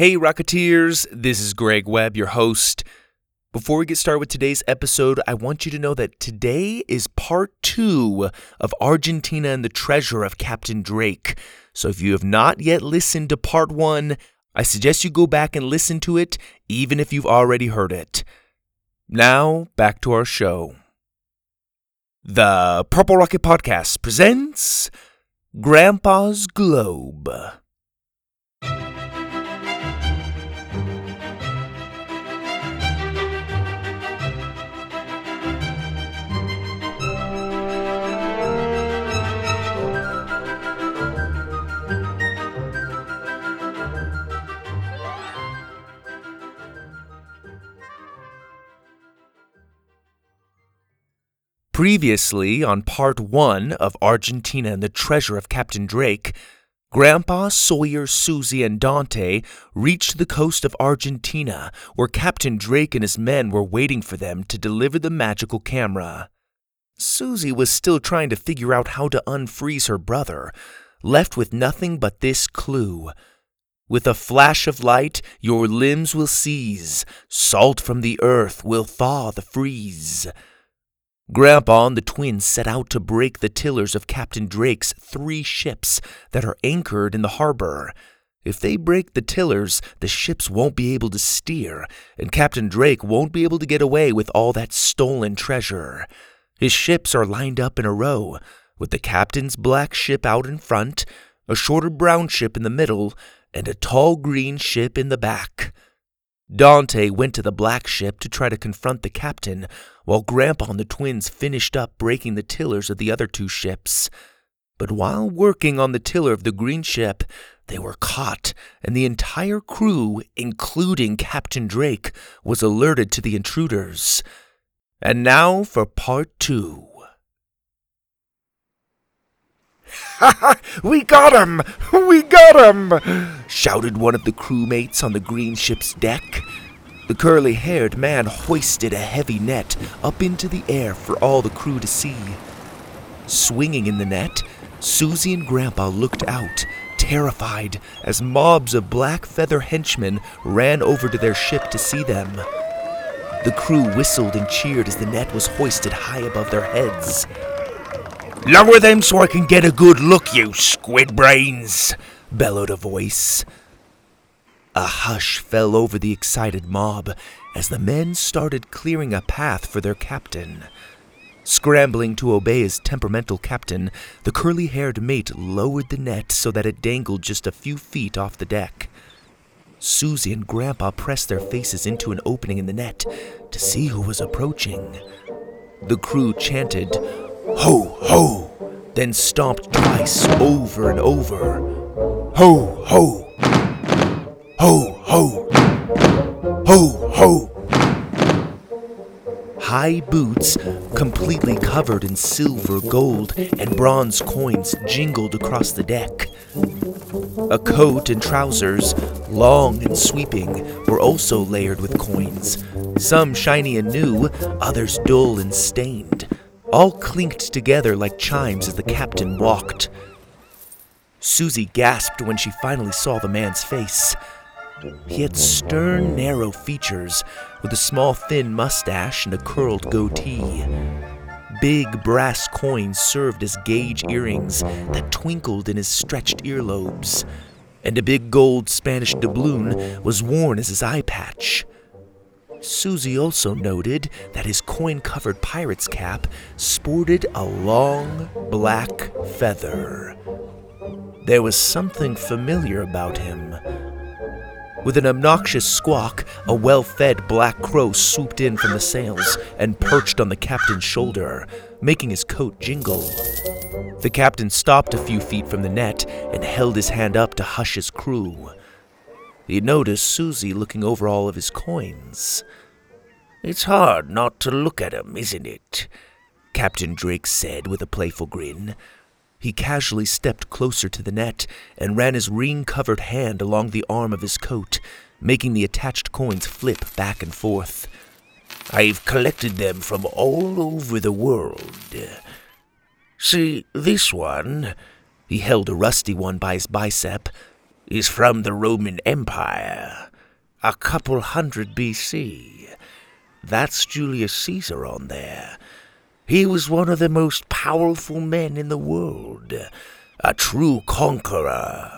Hey, Rocketeers, this is Greg Webb, your host. Before we get started with today's episode, I want you to know that today is part two of Argentina and the Treasure of Captain Drake. So if you have not yet listened to part one, I suggest you go back and listen to it, even if you've already heard it. Now, back to our show. The Purple Rocket Podcast presents Grandpa's Globe. Previously, on part one of Argentina and the Treasure of Captain Drake, Grandpa, Sawyer, Suzie, and Donte reached the coast of Argentina, where Captain Drake and his men were waiting for them to deliver the magical camera. Suzie was still trying to figure out how to unfreeze her brother, left with nothing but this clue. With a flash of light, your limbs will seize, salt from the earth will thaw the freeze. Grandpa and the twins set out to break the tillers of Captain Drake's three ships that are anchored in the harbor. If they break the tillers, the ships won't be able to steer, and Captain Drake won't be able to get away with all that stolen treasure. His ships are lined up in a row, with the captain's black ship out in front, a shorter brown ship in the middle, and a tall green ship in the back. Donte went to the black ship to try to confront the captain, while Grandpa and the twins finished up breaking the tillers of the other two ships. But while working on the tiller of the green ship, they were caught, and the entire crew, including Captain Drake, was alerted to the intruders. And now for part two. we got him! We got him! shouted one of the crewmates on the green ship's deck. The curly haired man hoisted a heavy net up into the air for all the crew to see. Swinging in the net, Suzie and Grandpa looked out, terrified, as mobs of black feather henchmen ran over to their ship to see them. The crew whistled and cheered as the net was hoisted high above their heads. Lower them so I can get a good look, you squid brains, bellowed a voice. A hush fell over the excited mob as the men started clearing a path for their captain. Scrambling to obey his temperamental captain, the curly haired mate lowered the net so that it dangled just a few feet off the deck. Suzie and Grandpa pressed their faces into an opening in the net to see who was approaching. The crew chanted, Ho, ho! Then stomped twice over and over. Ho, ho! Ho, ho! Ho, ho! High boots, completely covered in silver, gold, and bronze coins, jingled across the deck. A coat and trousers, long and sweeping, were also layered with coins, some shiny and new, others dull and stained all clinked together like chimes as the captain walked. Suzie gasped when she finally saw the man's face. He had stern, narrow features, with a small, thin mustache and a curled goatee. Big brass coins served as gauge earrings that twinkled in his stretched earlobes, and a big gold Spanish doubloon was worn as his eye patch. Suzie also noted that his coin covered pirate's cap sported a long black feather. There was something familiar about him. With an obnoxious squawk, a well fed black crow swooped in from the sails and perched on the captain's shoulder, making his coat jingle. The captain stopped a few feet from the net and held his hand up to hush his crew. He noticed Suzie looking over all of his coins. It's hard not to look at 'em, isn't it? Captain Drake said with a playful grin. He casually stepped closer to the net and ran his ring covered hand along the arm of his coat, making the attached coins flip back and forth. I've collected them from all over the world. See, this one, he held a rusty one by his bicep, is from the Roman Empire, a couple hundred BC. That's Julius Caesar on there. He was one of the most powerful men in the world, a true conqueror.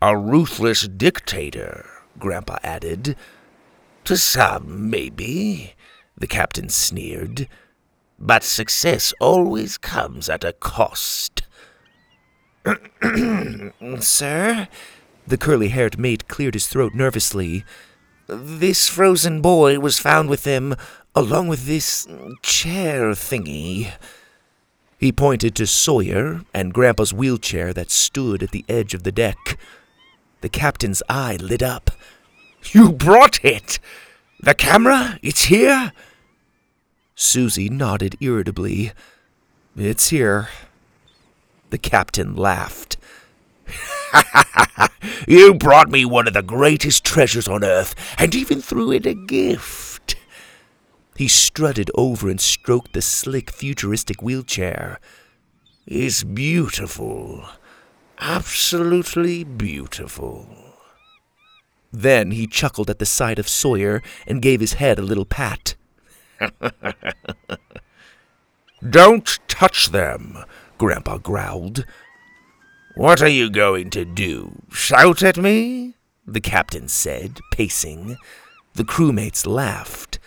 A ruthless dictator, Grandpa added. To some, maybe, the captain sneered. But success always comes at a cost. Sir? The curly haired mate cleared his throat nervously. This frozen boy was found with them, along with this chair thingy. He pointed to Sawyer and Grandpa's wheelchair that stood at the edge of the deck. The captain's eye lit up. You brought it! The camera? It's here? Suzie nodded irritably. It's here. The captain laughed. you brought me one of the greatest treasures on earth, and even threw in a gift. He strutted over and stroked the slick, futuristic wheelchair. It's beautiful. Absolutely beautiful. Then he chuckled at the sight of Sawyer and gave his head a little pat. Don't touch them, Grandpa growled. What are you going to do? Shout at me? The captain said, pacing. The crewmates laughed.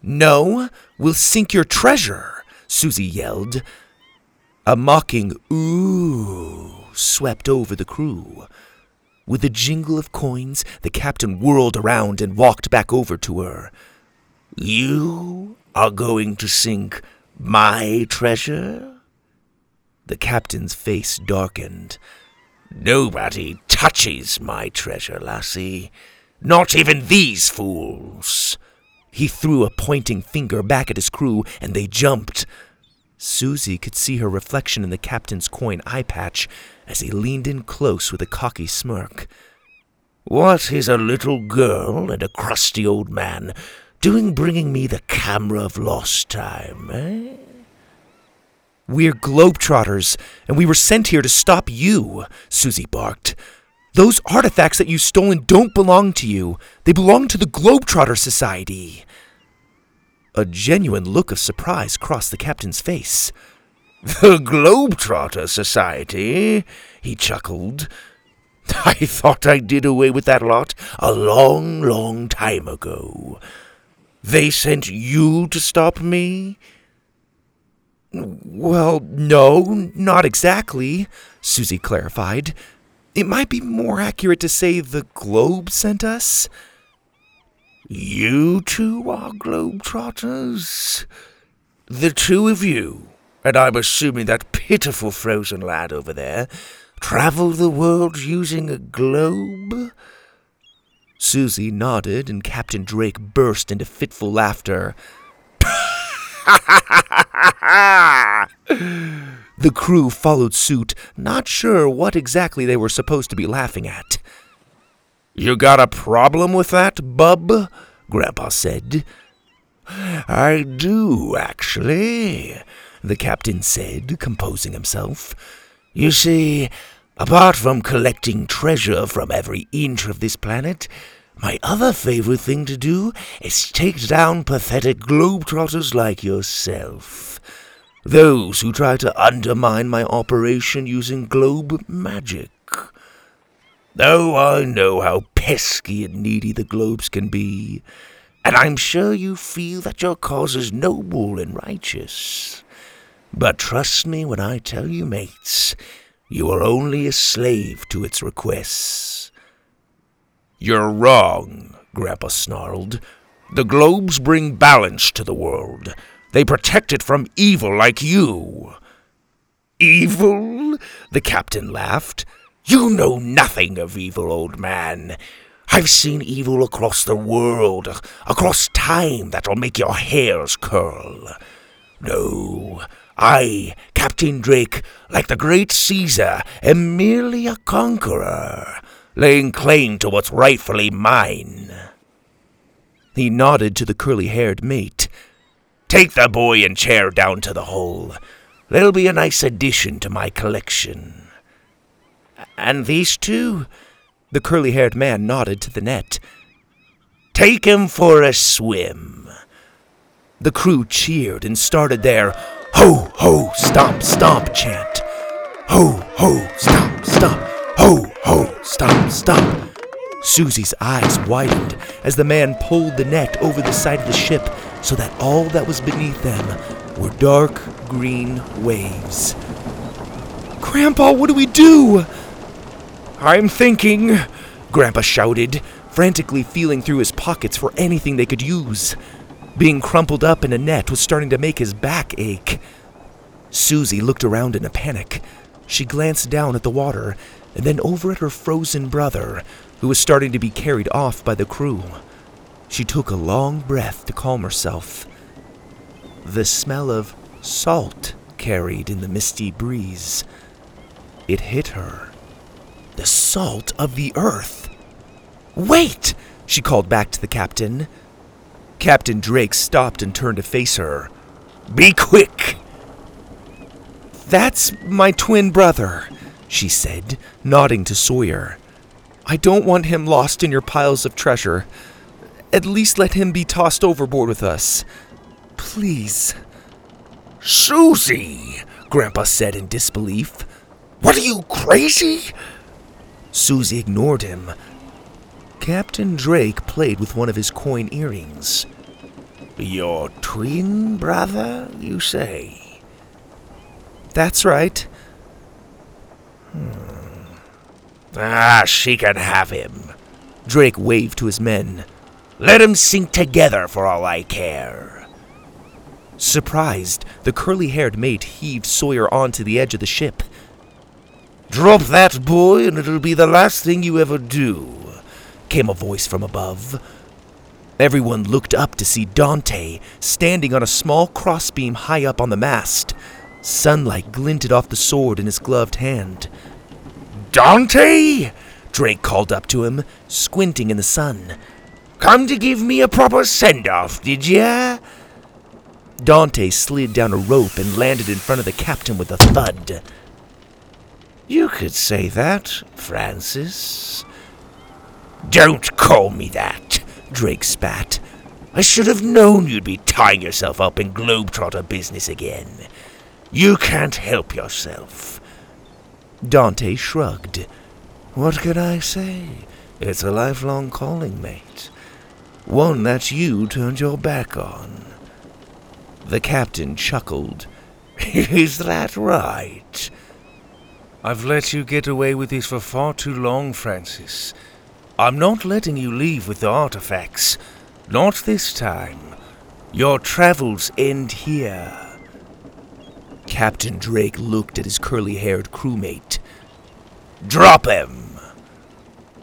No, we'll sink your treasure, Suzie yelled. A mocking ooh swept over the crew. With a jingle of coins, the captain whirled around and walked back over to her. You are going to sink my treasure? The captain's face darkened. Nobody touches my treasure, lassie. Not even these fools. He threw a pointing finger back at his crew, and they jumped. Suzie could see her reflection in the captain's coin eye patch as he leaned in close with a cocky smirk. What is a little girl and a crusty old man doing bringing me the camera of lost time, eh? We're globetrotters, and we were sent here to stop you, Suzie barked. Those artifacts that you've stolen don't belong to you. They belong to the Globetrotter Society. A genuine look of surprise crossed the captain's face. The Globetrotter Society? He chuckled. I thought I did away with that lot a long, long time ago. They sent you to stop me? Well, no, not exactly, Suzie clarified. It might be more accurate to say the Globe sent us. You two are Globetrotters? The two of you, and I'm assuming that pitiful frozen lad over there, travel the world using a globe? Suzie nodded, and Captain Drake burst into fitful laughter. the crew followed suit, not sure what exactly they were supposed to be laughing at. You got a problem with that, bub? Grandpa said. I do, actually, the captain said, composing himself. You see, Apart from collecting treasure from every inch of this planet, my other favorite thing to do is take down pathetic globetrotters like yourself. Those who try to undermine my operation using globe magic. Though I know how pesky and needy the globes can be, and I'm sure you feel that your cause is noble and righteous. But trust me when I tell you, mates, you are only a slave to its requests. You're wrong, Grandpa snarled. The globes bring balance to the world. They protect it from evil like you. Evil? The captain laughed. You know nothing of evil, old man. I've seen evil across the world, across time that'll make your hairs curl. No, I, Captain Drake, like the great Caesar, am merely a conqueror, laying claim to what's rightfully mine. He nodded to the curly haired mate. Take the boy and chair down to the hole. They'll be a nice addition to my collection. And these two? The curly haired man nodded to the net. Take him for a swim. The crew cheered and started their ho, ho, stomp, stomp chant. Ho, ho, stomp, stomp. Ho, ho, stomp, stomp. Suzie's eyes widened as the man pulled the net over the side of the ship so that all that was beneath them were dark green waves. Grandpa, what do we do? I'm thinking, Grandpa shouted, frantically feeling through his pockets for anything they could use. Being crumpled up in a net was starting to make his back ache. Suzie looked around in a panic. She glanced down at the water and then over at her frozen brother, who was starting to be carried off by the crew. She took a long breath to calm herself. The smell of salt carried in the misty breeze. It hit her. The salt of the earth. Wait! She called back to the captain. Captain Drake stopped and turned to face her. Be quick! That's my twin brother, she said, nodding to Sawyer. I don't want him lost in your piles of treasure. At least let him be tossed overboard with us. Please. Suzie, Grandpa said in disbelief. What are you, crazy? Suzie ignored him. Captain Drake played with one of his coin earrings. Your twin brother, you say? That's right. Hmm. Ah, she can have him. Drake waved to his men. Let 'em sink together for all I care. Surprised, the curly haired mate heaved Sawyer onto the edge of the ship. Drop that boy, and it'll be the last thing you ever do, came a voice from above. Everyone looked up to see Donte standing on a small crossbeam high up on the mast. Sunlight glinted off the sword in his gloved hand. Donte! Drake called up to him, squinting in the sun. Come to give me a proper send off, did ya? Donte slid down a rope and landed in front of the captain with a thud. You could say that, Francis. Don't call me that, Drake spat. I should have known you'd be tying yourself up in Globetrotter business again. You can't help yourself. Donte shrugged. What can I say? It's a lifelong calling, mate. One that you turned your back on. The captain chuckled. Is that right? I've let you get away with this for far too long, Francis. I'm not letting you leave with the artifacts. Not this time. Your travels end here. Captain Drake looked at his curly haired crewmate. Drop him!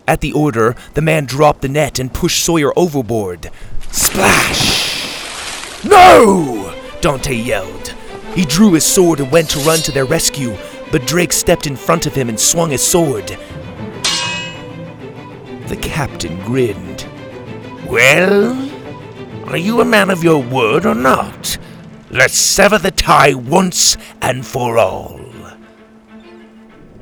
At the order, the man dropped the net and pushed Sawyer overboard. Splash! No! Donte yelled. He drew his sword and went to run to their rescue, but Drake stepped in front of him and swung his sword. The captain grinned. Well, are you a man of your word or not? Let's sever the tie once and for all.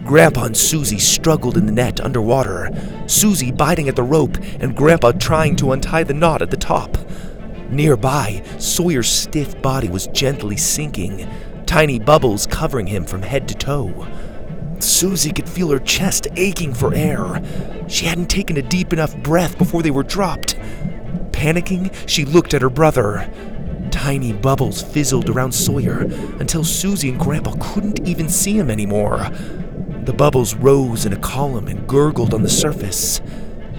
Grandpa and Suzie struggled in the net underwater, Suzie biting at the rope and Grandpa trying to untie the knot at the top. Nearby, Sawyer's stiff body was gently sinking, tiny bubbles covering him from head to toe. Suzie could feel her chest aching for air. She hadn't taken a deep enough breath before they were dropped. Panicking, she looked at her brother. Tiny bubbles fizzled around Sawyer until Suzie and Grandpa couldn't even see him anymore. The bubbles rose in a column and gurgled on the surface.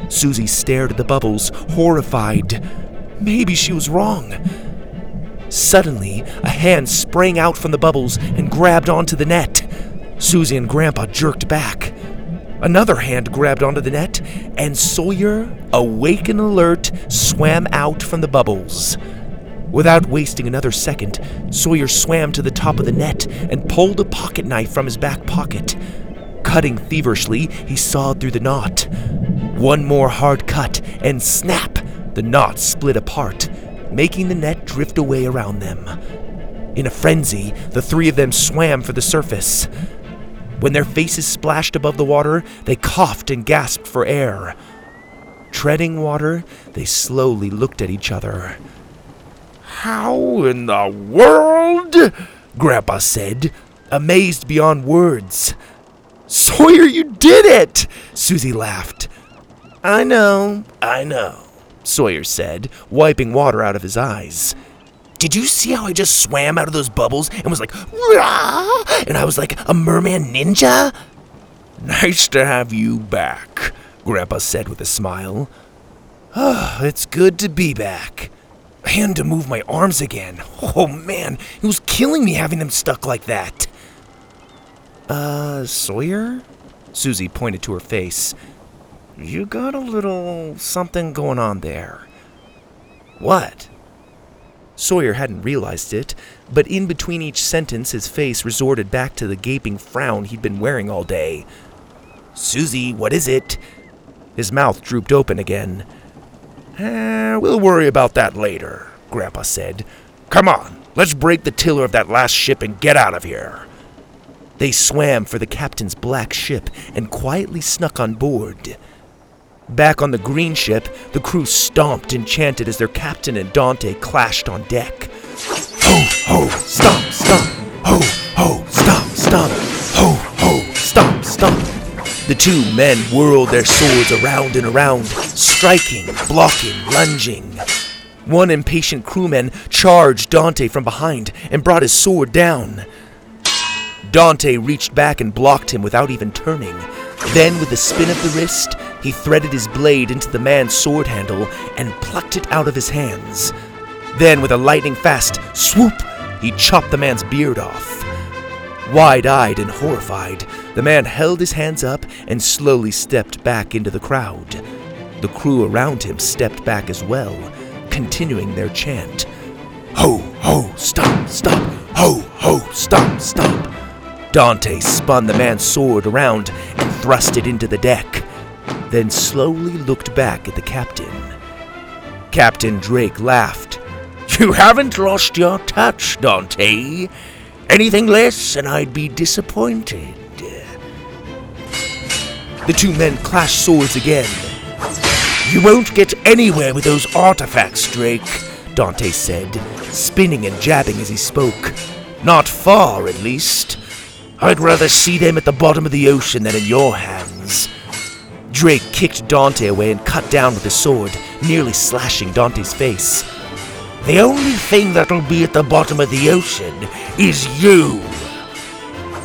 Suzie stared at the bubbles, horrified. Maybe she was wrong. Suddenly, a hand sprang out from the bubbles and grabbed onto the net. Suzie and Grandpa jerked back. Another hand grabbed onto the net, and Sawyer, awake and alert, swam out from the bubbles. Without wasting another second, Sawyer swam to the top of the net and pulled a pocket knife from his back pocket. Cutting feverishly, he sawed through the knot. One more hard cut, and snap! The knot split apart, making the net drift away around them. In a frenzy, the three of them swam for the surface. When their faces splashed above the water, they coughed and gasped for air. Treading water, they slowly looked at each other. How in the world? Grandpa said, amazed beyond words. Sawyer, you did it! Suzie laughed. I know, I know, Sawyer said, wiping water out of his eyes. Did you see how I just swam out of those bubbles and was like, Rah! and I was like a merman ninja? Nice to have you back, Grandpa said with a smile. Oh, it's good to be back. And to move my arms again. Oh man, it was killing me having them stuck like that. Uh, Sawyer? Suzie pointed to her face. You got a little something going on there. What? Sawyer hadn't realized it, but in between each sentence, his face resorted back to the gaping frown he'd been wearing all day. Suzie, what is it? His mouth drooped open again. Eh, we'll worry about that later, Grandpa said. Come on, let's break the tiller of that last ship and get out of here. They swam for the captain's black ship and quietly snuck on board. Back on the green ship, the crew stomped and chanted as their captain and Donte clashed on deck. Ho, ho, stomp, stomp. Ho, ho, stomp, stomp. Ho, ho, stomp, stomp. The two men whirled their swords around and around, striking, blocking, lunging. One impatient crewman charged Donte from behind and brought his sword down. Donte reached back and blocked him without even turning. Then, with a spin of the wrist, he threaded his blade into the man's sword handle and plucked it out of his hands. Then, with a lightning fast swoop, he chopped the man's beard off. Wide eyed and horrified, the man held his hands up and slowly stepped back into the crowd. The crew around him stepped back as well, continuing their chant Ho, ho, stop, stop, ho, ho, stop, stop. Donte spun the man's sword around and thrust it into the deck, then slowly looked back at the captain. Captain Drake laughed. You haven't lost your touch, Donte. Anything less, and I'd be disappointed. The two men clashed swords again. You won't get anywhere with those artifacts, Drake, Donte said, spinning and jabbing as he spoke. Not far, at least. I'd rather see them at the bottom of the ocean than in your hands. Drake kicked Donte away and cut down with his sword, nearly slashing Donte's face. The only thing that'll be at the bottom of the ocean is you.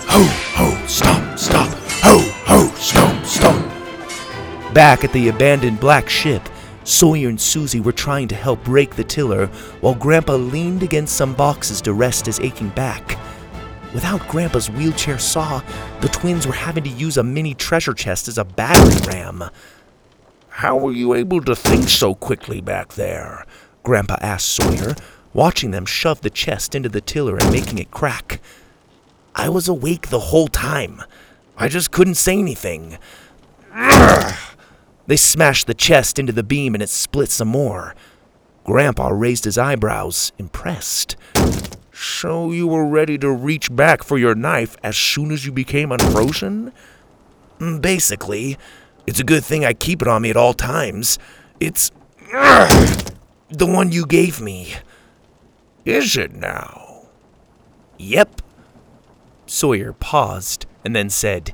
Ho, ho, stop, stop. Ho, ho, stop, stop. Back at the abandoned black ship, Sawyer and Suzie were trying to help break the tiller while Grandpa leaned against some boxes to rest his aching back. Without Grandpa's wheelchair saw, the twins were having to use a mini treasure chest as a battering ram. How were you able to think so quickly back there? Grandpa asked Sawyer, watching them shove the chest into the tiller and making it crack. I was awake the whole time. I just couldn't say anything. They smashed the chest into the beam and it split some more. Grandpa raised his eyebrows, impressed. So you were ready to reach back for your knife as soon as you became unfrozen? Mm, basically. It's a good thing I keep it on me at all times. It's. the one you gave me. Is it now? Yep. Sawyer paused and then said,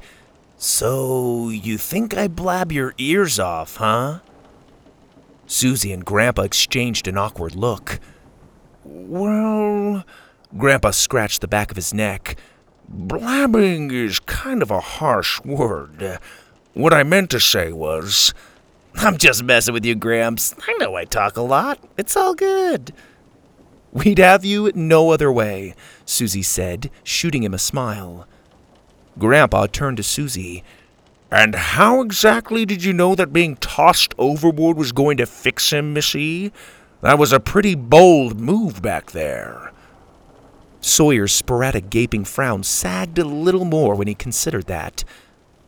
So you think I blab your ears off, huh? Suzie and Grandpa exchanged an awkward look. Well, Grandpa scratched the back of his neck. Blabbing is kind of a harsh word. What I meant to say was. I'm just messing with you, Gramps. I know I talk a lot. It's all good. We'd have you no other way, Suzie said, shooting him a smile. Grandpa turned to Suzie. And how exactly did you know that being tossed overboard was going to fix him, Missy? That was a pretty bold move back there. Sawyer's sporadic gaping frown sagged a little more when he considered that.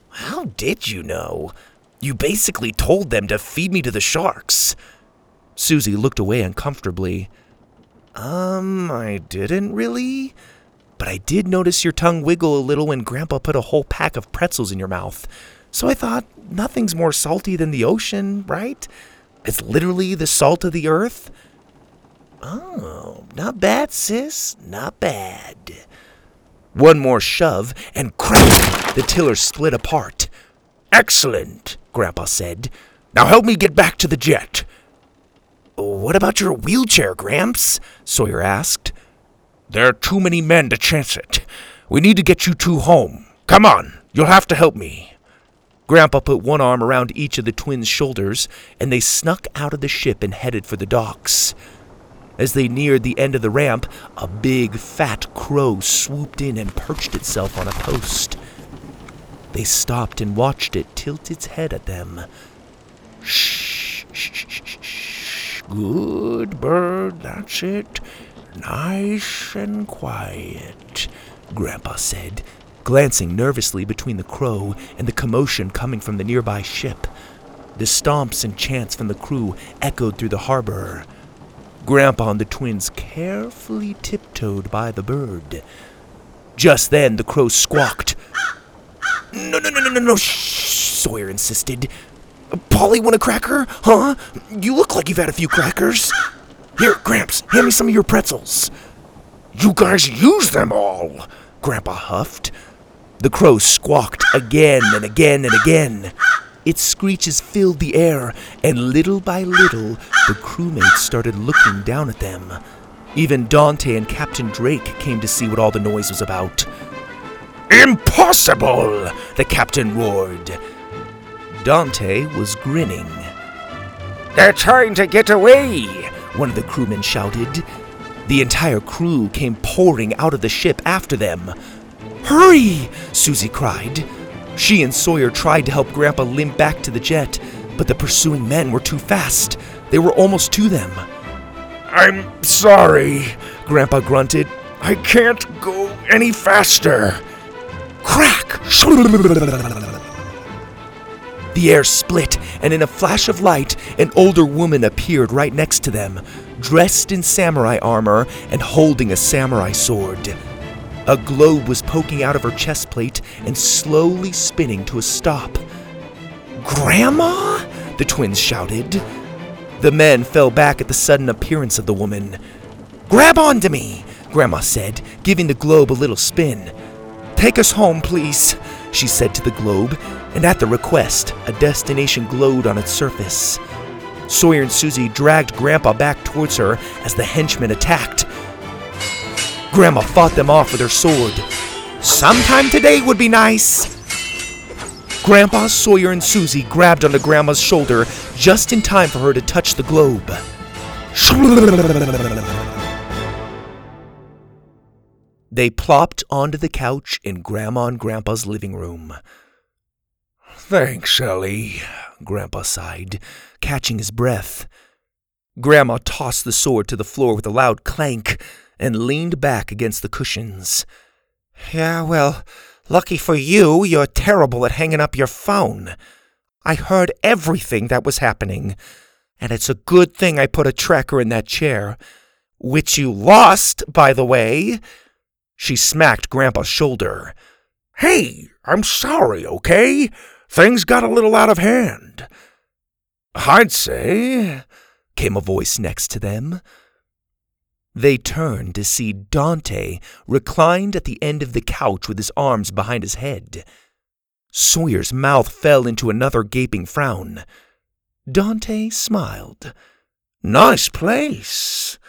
How did you know? You basically told them to feed me to the sharks. Suzie looked away uncomfortably. Um, I didn't really. but I did notice your tongue wiggle a little when Grandpa put a whole pack of pretzels in your mouth. So I thought, nothing's more salty than the ocean, right? It's literally the salt of the earth. Oh, not bad, sis. Not bad. One more shove, and crack! The tiller split apart. Excellent, Grandpa said. Now help me get back to the jet. What about your wheelchair, Gramps? Sawyer asked. There are too many men to chance it. We need to get you two home. Come on, you'll have to help me. Grandpa put one arm around each of the twins' shoulders, and they snuck out of the ship and headed for the docks. As they neared the end of the ramp, a big, fat crow swooped in and perched itself on a post. They stopped and watched it tilt its head at them. Shh, shh, shh, shh. Good bird, that's it. Nice and quiet, Grandpa said, glancing nervously between the crow and the commotion coming from the nearby ship. The stomps and chants from the crew echoed through the harbor. Grandpa and the twins carefully tiptoed by the bird. Just then, the crow squawked. No, no, no, no, no, no, shh, Sawyer insisted. Polly want a cracker? Huh? You look like you've had a few crackers. Here, Gramps, hand me some of your pretzels. You guys use them all, Grandpa huffed. The crow squawked again and again and again. Its screeches filled the air, and little by little, the crewmates started looking down at them. Even Donte and Captain Drake came to see what all the noise was about. Impossible! The captain roared. Donte was grinning. They're trying to get away, one of the crewmen shouted. The entire crew came pouring out of the ship after them. Hurry! Suzie cried. She and Sawyer tried to help Grandpa limp back to the jet, but the pursuing men were too fast. They were almost to them. I'm sorry, Grandpa grunted. I can't go any faster. Crack! The air split, and in a flash of light, an older woman appeared right next to them, dressed in samurai armor and holding a samurai sword. A globe was poking out of her chest plate and slowly spinning to a stop. Grandma? The twins shouted. The men fell back at the sudden appearance of the woman. Grab onto me, Grandma said, giving the globe a little spin. Take us home, please, she said to the globe, and at the request, a destination glowed on its surface. Sawyer and Suzie dragged Grandpa back towards her as the henchmen attacked. Grandma fought them off with her sword. Sometime today would be nice. Grandpa, Sawyer, and Suzie grabbed onto Grandma's shoulder just in time for her to touch the globe. They plopped onto the couch in Grandma and Grandpa's living room. Thanks, Ellie, Grandpa sighed, catching his breath. Grandma tossed the sword to the floor with a loud clank and leaned back against the cushions. Yeah, well, lucky for you, you're terrible at hanging up your phone. I heard everything that was happening, and it's a good thing I put a tracker in that chair. Which you lost, by the way. She smacked Grandpa's shoulder. Hey, I'm sorry, okay? Things got a little out of hand. I'd say, came a voice next to them. They turned to see Donte reclined at the end of the couch with his arms behind his head. Sawyer's mouth fell into another gaping frown. Donte smiled. Nice place.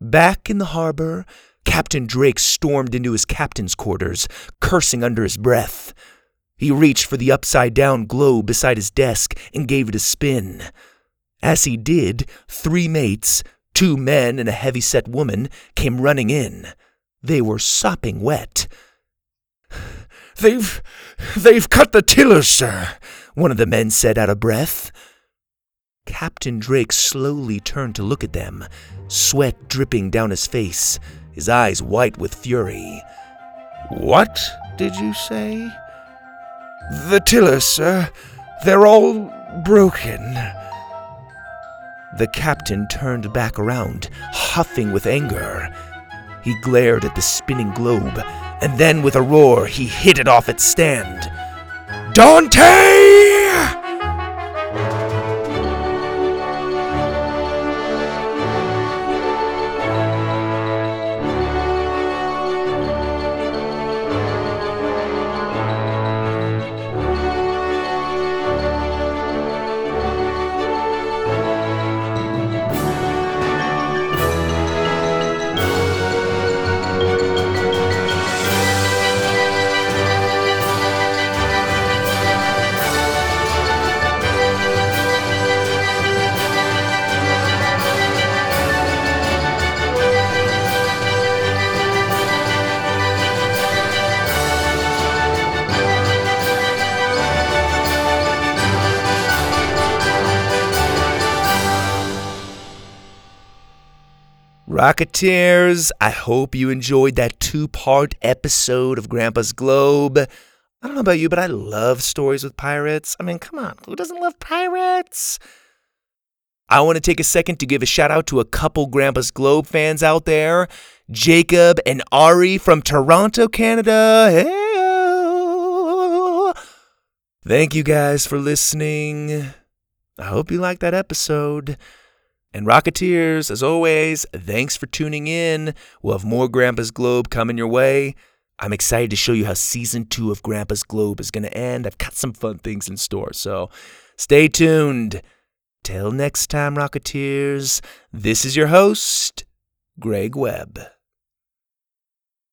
Back in the harbor, Captain Drake stormed into his captain's quarters, cursing under his breath. He reached for the upside down globe beside his desk and gave it a spin. As he did, three mates, two men and a heavy set woman, came running in. They were sopping wet. They've. they've cut the tillers, sir, one of the men said out of breath. Captain Drake slowly turned to look at them, sweat dripping down his face his eyes white with fury. What did you say? The tillers, sir. They're all broken. The captain turned back around, huffing with anger. He glared at the spinning globe, and then with a roar, he hit it off its stand. Donte! Rocketeers, I hope you enjoyed that two part episode of Grandpa's Globe. I don't know about you, but I love stories with pirates. I mean, come on, who doesn't love pirates? I want to take a second to give a shout out to a couple Grandpa's Globe fans out there Jacob and Ari from Toronto, Canada. Hey! Thank you guys for listening. I hope you liked that episode. And Rocketeers, as always, thanks for tuning in. We'll have more Grandpa's Globe coming your way. I'm excited to show you how season two of Grandpa's Globe is going to end. I've got some fun things in store, so stay tuned. Till next time, Rocketeers, this is your host, Greg Webb.